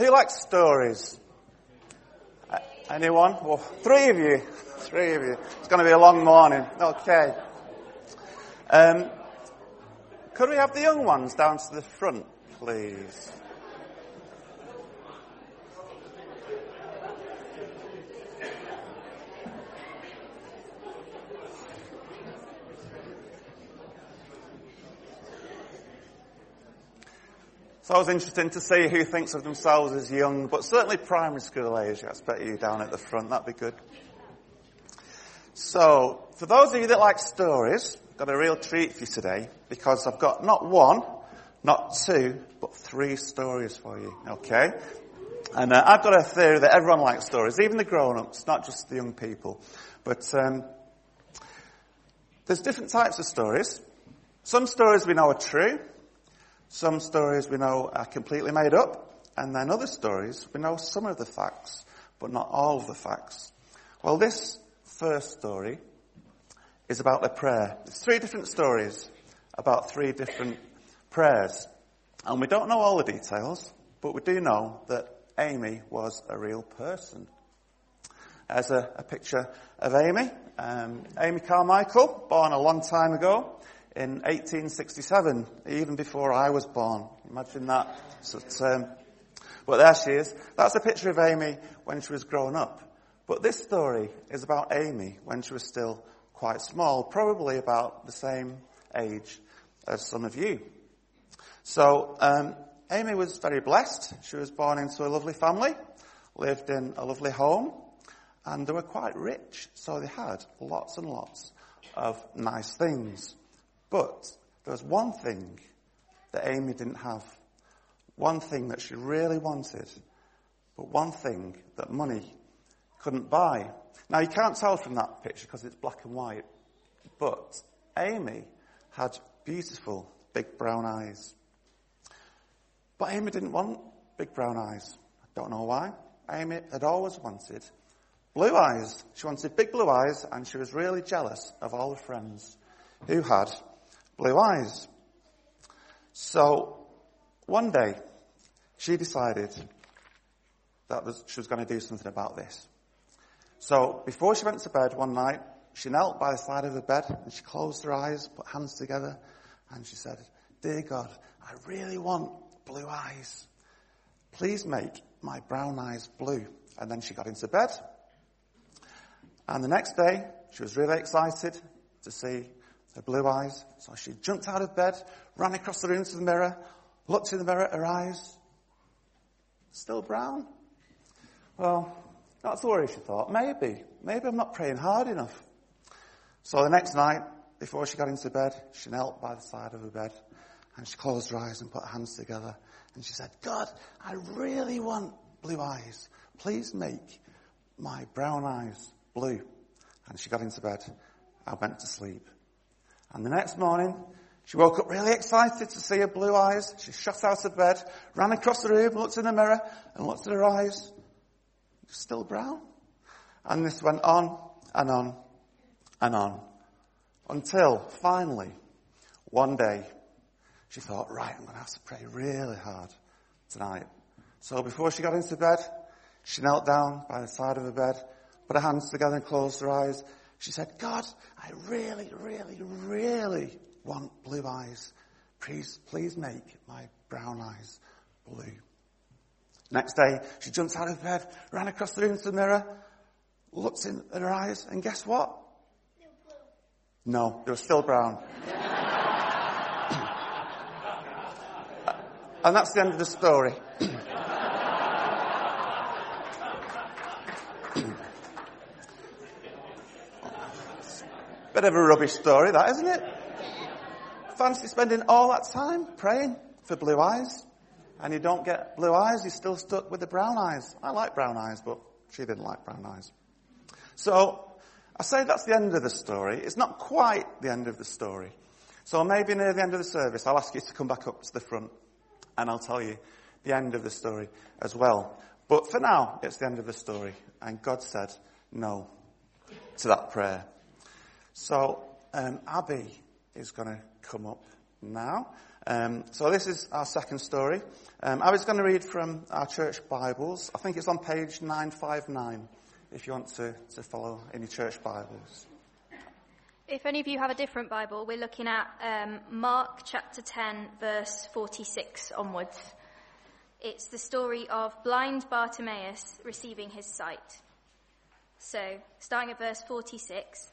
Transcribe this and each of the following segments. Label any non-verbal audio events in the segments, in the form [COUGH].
Who likes stories? Anyone? Well, three of you. [LAUGHS] Three of you. It's going to be a long morning. Okay. Um, could we have the young ones down to the front, please? So it was interesting to see who thinks of themselves as young, but certainly primary school age. I expect you down at the front. That'd be good. So, for those of you that like stories, I've got a real treat for you today because I've got not one, not two, but three stories for you. Okay? And uh, I've got a theory that everyone likes stories, even the grown-ups, not just the young people. But um, there's different types of stories. Some stories we know are true, some stories we know are completely made up, and then other stories we know some of the facts, but not all of the facts. Well, this first story is about a prayer. It's three different stories about three different prayers. And we don't know all the details, but we do know that Amy was a real person. There's a, a picture of Amy. Um, Amy Carmichael, born a long time ago in 1867, even before I was born. Imagine that. So, um, but there she is. That's a picture of Amy when she was growing up. But this story is about Amy when she was still quite small, probably about the same age as some of you. So, um, Amy was very blessed. She was born into a lovely family, lived in a lovely home, and they were quite rich, so they had lots and lots of nice things. But there was one thing that Amy didn't have. One thing that she really wanted. But one thing that money couldn't buy. Now you can't tell from that picture because it's black and white. But Amy had beautiful big brown eyes. But Amy didn't want big brown eyes. I don't know why. Amy had always wanted blue eyes. She wanted big blue eyes and she was really jealous of all her friends who had blue eyes. So one day she decided that she was going to do something about this. So before she went to bed one night, she knelt by the side of the bed and she closed her eyes, put hands together, and she said, Dear God, I really want blue eyes. Please make my brown eyes blue. And then she got into bed. And the next day, she was really excited to see her blue eyes. So she jumped out of bed, ran across the room to the mirror, looked in the mirror, her eyes still brown. Well, that's the worry, she thought. Maybe. Maybe I'm not praying hard enough. So the next night, before she got into bed, she knelt by the side of her bed and she closed her eyes and put her hands together and she said, God, I really want blue eyes. Please make my brown eyes blue. And she got into bed. and went to sleep. And the next morning, she woke up really excited to see her blue eyes. She shot out of bed, ran across the room, looked in the mirror, and looked at her eyes. Still brown. And this went on and on and on. Until finally, one day, she thought, right, I'm going to have to pray really hard tonight. So before she got into bed, she knelt down by the side of the bed, put her hands together and closed her eyes, she said, God, I really, really, really want blue eyes. Please, please make my brown eyes blue. Next day, she jumped out of bed, ran across the room to the mirror, looked in at her eyes, and guess what? No, they were still brown. [COUGHS] and that's the end of the story. Bit of a rubbish story, that, isn't it? Fancy spending all that time praying for blue eyes, and you don't get blue eyes, you're still stuck with the brown eyes. I like brown eyes, but she didn't like brown eyes. So, I say that's the end of the story. It's not quite the end of the story. So maybe near the end of the service, I'll ask you to come back up to the front, and I'll tell you the end of the story as well. But for now, it's the end of the story, and God said no to that prayer. So um, Abby is going to come up now, Um, so this is our second story. Um, I was going to read from our church Bibles. I think it's on page 959 if you want to, to follow any church Bibles. If any of you have a different Bible, we're looking at um, Mark chapter 10, verse 46 onwards. It's the story of blind Bartimaeus receiving his sight. So, starting at verse 46,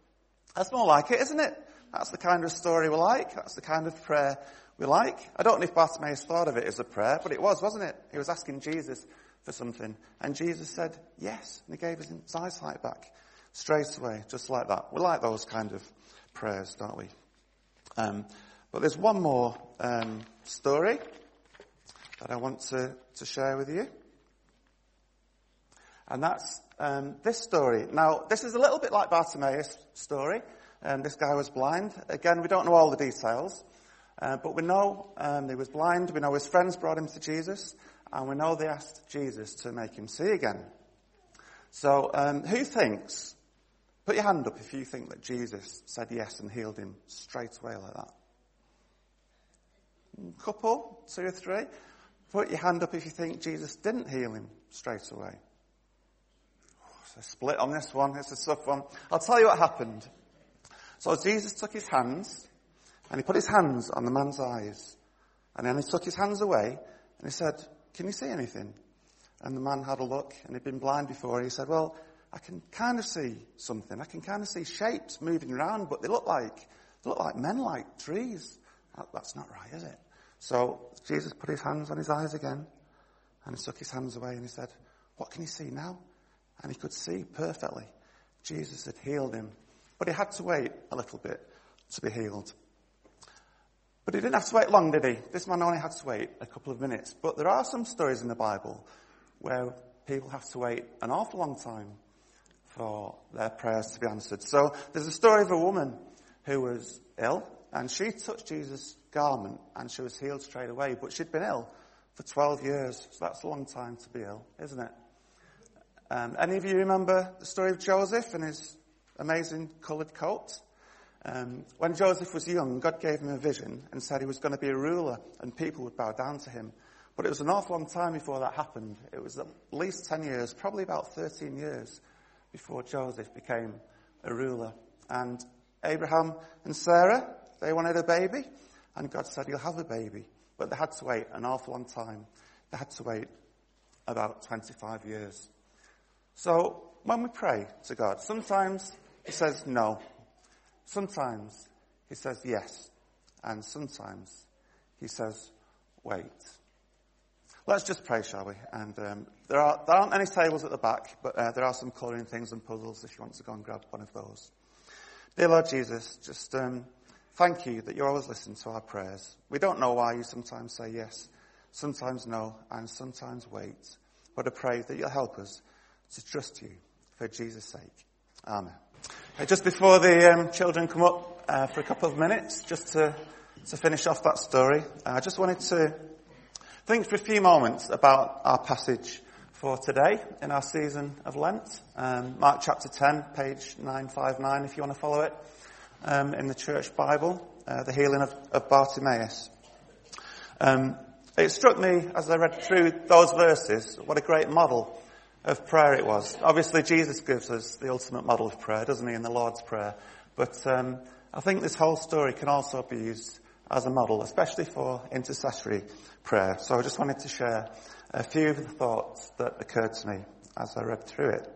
That's more like it, isn't it? That's the kind of story we like. That's the kind of prayer we like. I don't know if Bartimaeus thought of it as a prayer, but it was, wasn't it? He was asking Jesus for something. And Jesus said yes. And he gave his eyesight back straight away, just like that. We like those kind of prayers, don't we? Um, but there's one more um, story that I want to, to share with you. And that's um, this story. Now, this is a little bit like Bartimaeus' story. Um, this guy was blind. Again, we don't know all the details, uh, but we know um, he was blind. We know his friends brought him to Jesus, and we know they asked Jesus to make him see again. So, um, who thinks? Put your hand up if you think that Jesus said yes and healed him straight away like that. Couple, two or three. Put your hand up if you think Jesus didn't heal him straight away. A split on this one. It's a tough one. I'll tell you what happened. So Jesus took his hands and he put his hands on the man's eyes. And then he took his hands away and he said, can you see anything? And the man had a look and he'd been blind before. He said, well, I can kind of see something. I can kind of see shapes moving around, but they look like, they look like men, like trees. That, that's not right, is it? So Jesus put his hands on his eyes again and he took his hands away and he said, what can you see now? And he could see perfectly. Jesus had healed him. But he had to wait a little bit to be healed. But he didn't have to wait long, did he? This man only had to wait a couple of minutes. But there are some stories in the Bible where people have to wait an awful long time for their prayers to be answered. So there's a story of a woman who was ill and she touched Jesus' garment and she was healed straight away, but she'd been ill for 12 years. So that's a long time to be ill, isn't it? Um, any of you remember the story of Joseph and his amazing coloured coat? Um, when Joseph was young, God gave him a vision and said he was going to be a ruler and people would bow down to him. But it was an awful long time before that happened. It was at least 10 years, probably about 13 years before Joseph became a ruler. And Abraham and Sarah, they wanted a baby, and God said, You'll have a baby. But they had to wait an awful long time. They had to wait about 25 years. So when we pray to God, sometimes He says no. Sometimes He says yes. And sometimes He says wait. Let's just pray, shall we? And um, there, are, there aren't any tables at the back, but uh, there are some colouring things and puzzles if you want to go and grab one of those. Dear Lord Jesus, just um, Thank you that you're always listen to our prayers. We don't know why you sometimes say yes, sometimes no, and sometimes wait. But I pray that you'll help us to trust you for Jesus' sake. Amen. just before the um, children come up uh, for a couple of minutes, just to, to finish off that story, I just wanted to think for a few moments about our passage for today in our season of Lent. Um, Mark chapter 10, page 959, if you want to follow it um, in the church Bible, uh, the healing of, of Bartimaeus. Um, it struck me as I read through those verses what a great model of prayer it was. Obviously, Jesus gives us the ultimate model of prayer, doesn't he, in the Lord's Prayer? But um, I think this whole story can also be used as a model, especially for intercessory prayer. So I just wanted to share a few of the thoughts that occurred to me as I read through it.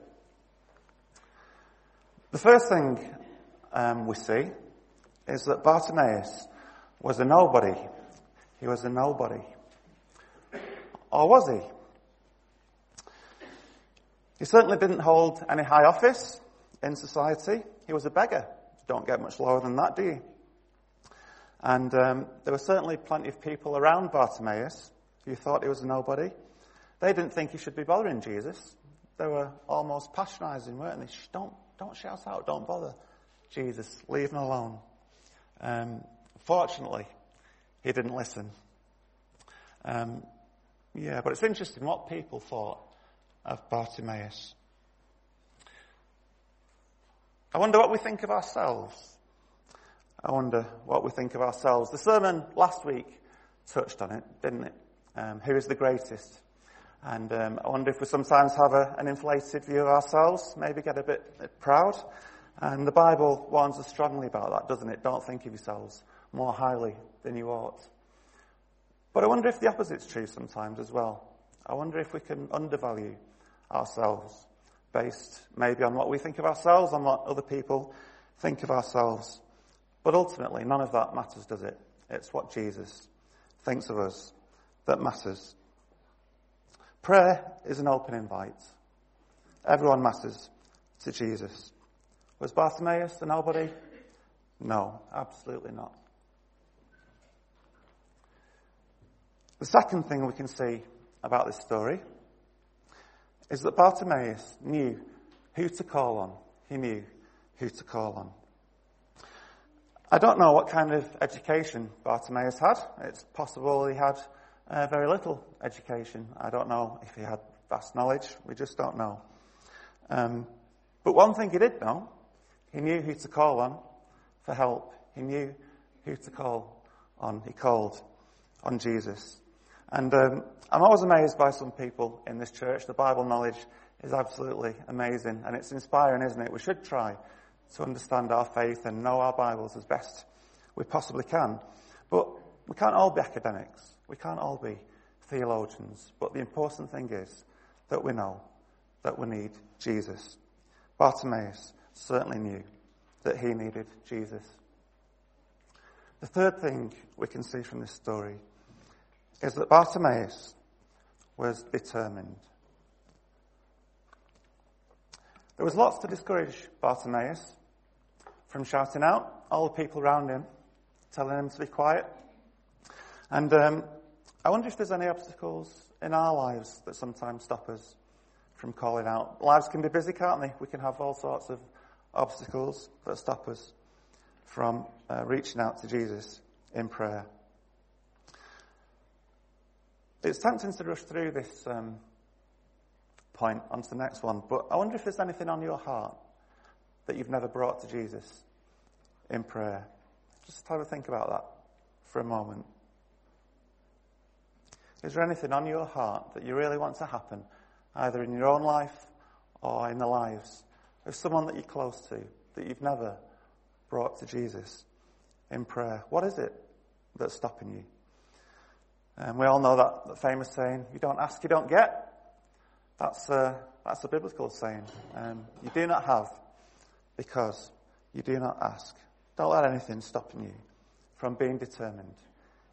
The first thing um, we see is that Bartimaeus was a nobody. He was a nobody. Or was he? He certainly didn't hold any high office in society. He was a beggar. Don't get much lower than that, do you? And um, there were certainly plenty of people around Bartimaeus who thought he was a nobody. They didn't think he should be bothering Jesus. They were almost patronizing, weren't they? Don't, don't shout out, don't bother Jesus, leave him alone. Um, fortunately, he didn't listen. Um, yeah, but it's interesting what people thought of Bartimaeus. I wonder what we think of ourselves. I wonder what we think of ourselves. The sermon last week touched on it, didn't it? Um, who is the greatest? And um, I wonder if we sometimes have a, an inflated view of ourselves, maybe get a bit, bit proud. And the Bible warns us strongly about that, doesn't it? Don't think of yourselves more highly than you ought. But I wonder if the opposite's true sometimes as well. I wonder if we can undervalue ourselves based maybe on what we think of ourselves, on what other people think of ourselves. But ultimately, none of that matters, does it? It's what Jesus thinks of us that matters. Prayer is an open invite. Everyone matters to Jesus. Was Bartimaeus the nobody? No, absolutely not. The second thing we can see about this story is that Bartimaeus knew who to call on. He knew who to call on. I don't know what kind of education Bartimaeus had. It's possible he had uh, very little education. I don't know if he had vast knowledge. We just don't know. Um, but one thing he did know, he knew who to call on for help. He knew who to call on. He called on Jesus. And um, I'm always amazed by some people in this church. The Bible knowledge is absolutely amazing, and it's inspiring, isn't it? We should try to understand our faith and know our Bibles as best we possibly can. But we can't all be academics. We can't all be theologians. But the important thing is that we know that we need Jesus. Bartimaeus certainly knew that he needed Jesus. The third thing we can see from this story is that Bartimaeus was determined. There was lots to discourage Bartimaeus from shouting out, all the people around him telling him to be quiet. And um, I wonder if there's any obstacles in our lives that sometimes stop us from calling out. Lives can be busy, can't they? We can have all sorts of obstacles that stop us from uh, reaching out to Jesus in prayer. It's tempting to rush through this um, point onto the next one, but I wonder if there's anything on your heart that you've never brought to Jesus in prayer. Just have a think about that for a moment. Is there anything on your heart that you really want to happen, either in your own life or in the lives of someone that you're close to, that you've never brought to Jesus in prayer? What is it that's stopping you? And we all know that, that famous saying, you don't ask, you don't get. That's a, that's a biblical saying. Um, you do not have because you do not ask. Don't let anything stop you from being determined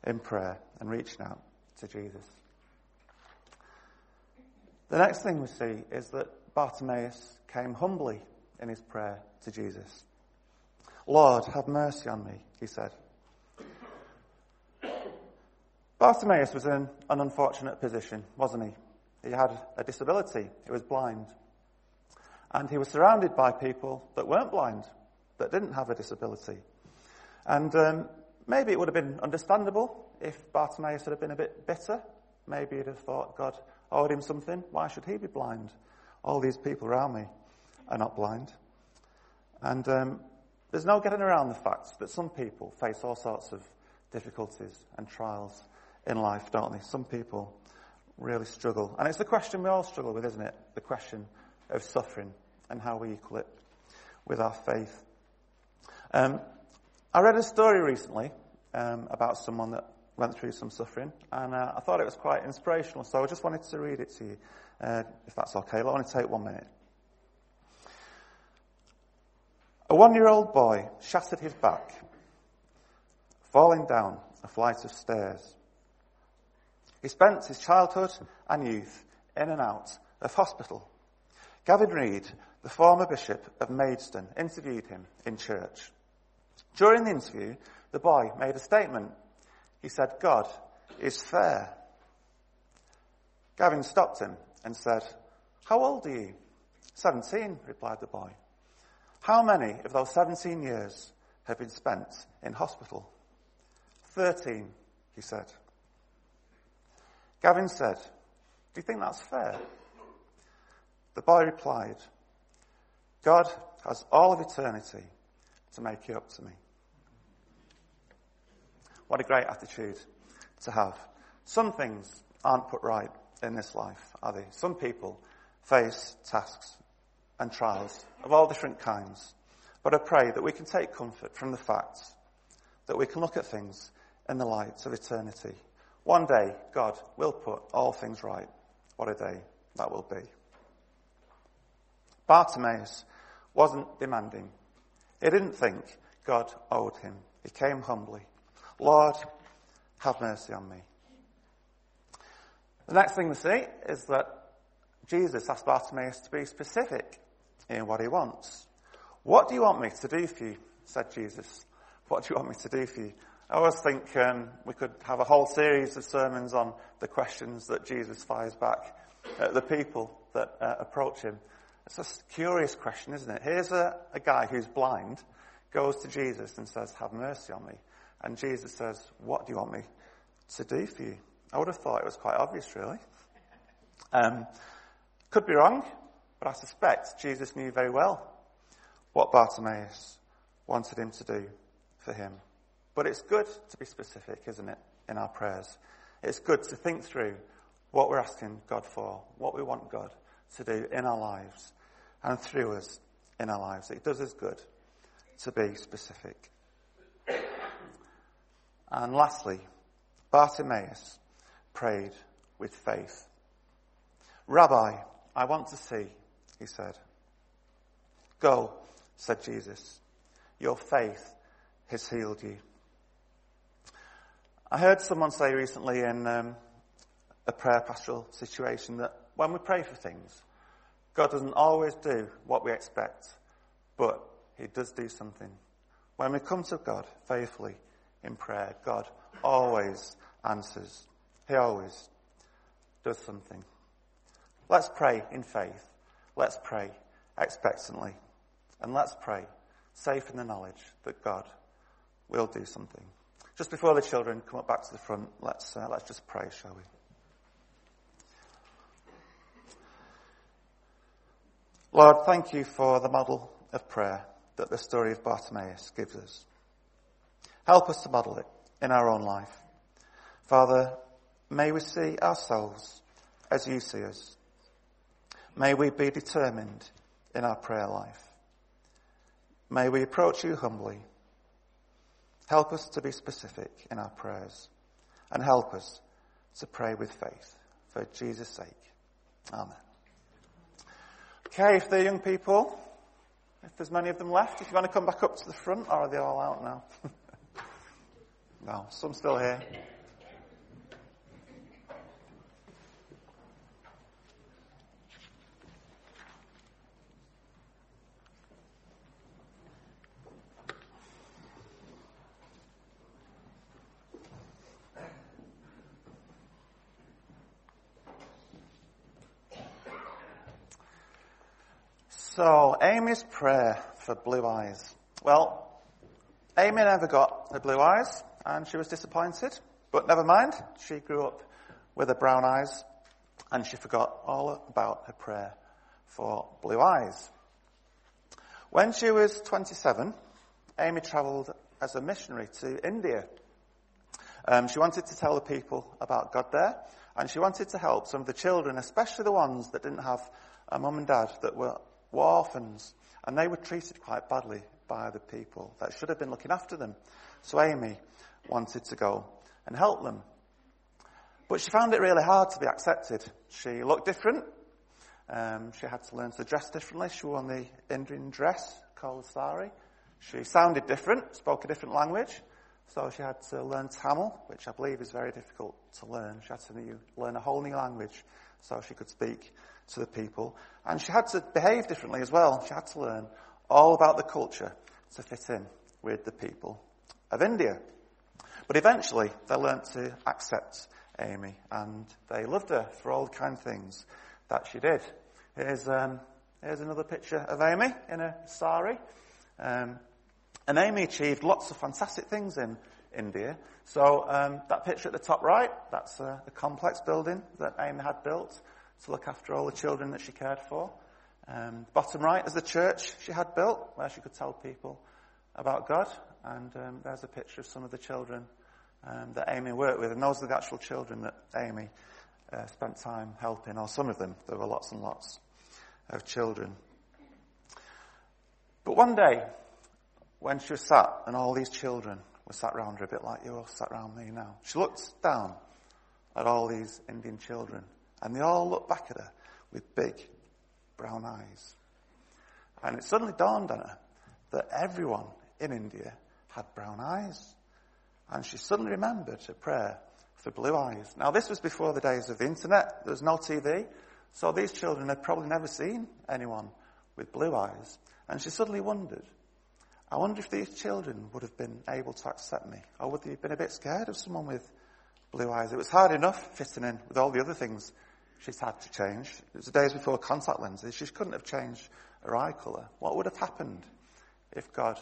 in prayer and reaching out to Jesus. The next thing we see is that Bartimaeus came humbly in his prayer to Jesus. Lord, have mercy on me, he said. Bartimaeus was in an unfortunate position, wasn't he? He had a disability. He was blind. And he was surrounded by people that weren't blind, that didn't have a disability. And um, maybe it would have been understandable if Bartimaeus had been a bit bitter. Maybe he'd have thought God owed him something. Why should he be blind? All these people around me are not blind. And um, there's no getting around the fact that some people face all sorts of difficulties and trials in life, don't they? Some people really struggle. And it's the question we all struggle with, isn't it? The question of suffering and how we equal it with our faith. Um, I read a story recently um, about someone that went through some suffering, and uh, I thought it was quite inspirational, so I just wanted to read it to you, uh, if that's okay. It'll only take one minute. A one year old boy shattered his back, falling down a flight of stairs. He spent his childhood and youth in and out of hospital. Gavin Reid, the former bishop of Maidstone, interviewed him in church. During the interview, the boy made a statement. He said, God is fair. Gavin stopped him and said, How old are you? Seventeen, replied the boy. How many of those 17 years have been spent in hospital? Thirteen, he said. Gavin said, Do you think that's fair? The boy replied, God has all of eternity to make it up to me. What a great attitude to have. Some things aren't put right in this life, are they? Some people face tasks and trials of all different kinds. But I pray that we can take comfort from the fact that we can look at things in the light of eternity. One day, God will put all things right. What a day that will be. Bartimaeus wasn't demanding. He didn't think God owed him. He came humbly. Lord, have mercy on me. The next thing we see is that Jesus asked Bartimaeus to be specific in what he wants. What do you want me to do for you? said Jesus. What do you want me to do for you? I always think um, we could have a whole series of sermons on the questions that Jesus fires back at the people that uh, approach him. It's a curious question, isn't it? Here's a, a guy who's blind, goes to Jesus and says, Have mercy on me. And Jesus says, What do you want me to do for you? I would have thought it was quite obvious, really. Um, could be wrong, but I suspect Jesus knew very well what Bartimaeus wanted him to do for him. But it's good to be specific, isn't it, in our prayers? It's good to think through what we're asking God for, what we want God to do in our lives and through us in our lives. It does us good to be specific. And lastly, Bartimaeus prayed with faith. Rabbi, I want to see, he said. Go, said Jesus. Your faith has healed you. I heard someone say recently in um, a prayer pastoral situation that when we pray for things, God doesn't always do what we expect, but He does do something. When we come to God faithfully in prayer, God always answers. He always does something. Let's pray in faith. Let's pray expectantly. And let's pray safe in the knowledge that God will do something. Just before the children come up back to the front, let's, uh, let's just pray, shall we? Lord, thank you for the model of prayer that the story of Bartimaeus gives us. Help us to model it in our own life. Father, may we see ourselves as you see us. May we be determined in our prayer life. May we approach you humbly Help us to be specific in our prayers and help us to pray with faith for Jesus' sake. Amen. Okay, if they're young people, if there's many of them left, if you want to come back up to the front, or are they all out now? [LAUGHS] no, some still here. So, Amy's prayer for blue eyes. Well, Amy never got her blue eyes, and she was disappointed. But never mind, she grew up with her brown eyes, and she forgot all about her prayer for blue eyes. When she was 27, Amy travelled as a missionary to India. Um, she wanted to tell the people about God there, and she wanted to help some of the children, especially the ones that didn't have a mum and dad that were were orphans, and they were treated quite badly by the people that should have been looking after them. So Amy wanted to go and help them. But she found it really hard to be accepted. She looked different. Um, she had to learn to dress differently. She wore the Indian dress called sari. She sounded different, spoke a different language. So she had to learn Tamil, which I believe is very difficult to learn. She had to learn a whole new language so she could speak to the people. And she had to behave differently as well. She had to learn all about the culture to fit in with the people of India. But eventually, they learnt to accept Amy, and they loved her for all the kind things that she did. Here's, um, here's another picture of Amy in a sari. Um, and Amy achieved lots of fantastic things in India. So um, that picture at the top right, that's a, a, complex building that Amy had built to look after all the children that she cared for. Um, bottom right is the church she had built where she could tell people about God. And um, there's a picture of some of the children um, that Amy worked with. And those are the actual children that Amy uh, spent time helping, or some of them. There were lots and lots of children. But one day, when she was sat and all these children were sat around her a bit like you all sat around me now, she looked down at all these Indian children and they all looked back at her with big brown eyes. And it suddenly dawned on her that everyone in India had brown eyes. And she suddenly remembered her prayer for blue eyes. Now, this was before the days of the internet. There was no TV. So these children had probably never seen anyone with blue eyes. And she suddenly wondered, I wonder if these children would have been able to accept me. Or would they have been a bit scared of someone with blue eyes? It was hard enough fitting in with all the other things she's had to change. It was the days before contact lenses. She couldn't have changed her eye colour. What would have happened if God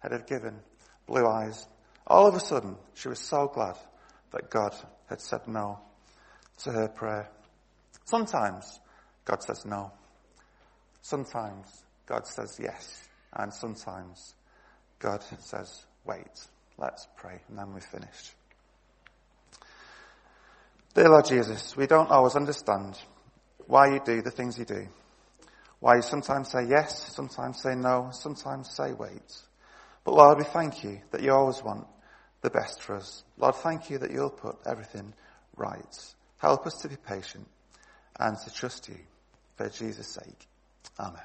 had have given blue eyes? All of a sudden, she was so glad that God had said no to her prayer. Sometimes God says no. Sometimes God says yes. And sometimes God says wait. Let's pray and then we're finished. Dear Lord Jesus, we don't always understand why you do the things you do. Why you sometimes say yes, sometimes say no, sometimes say wait. But Lord, we thank you that you always want the best for us. Lord, thank you that you'll put everything right. Help us to be patient and to trust you for Jesus' sake. Amen.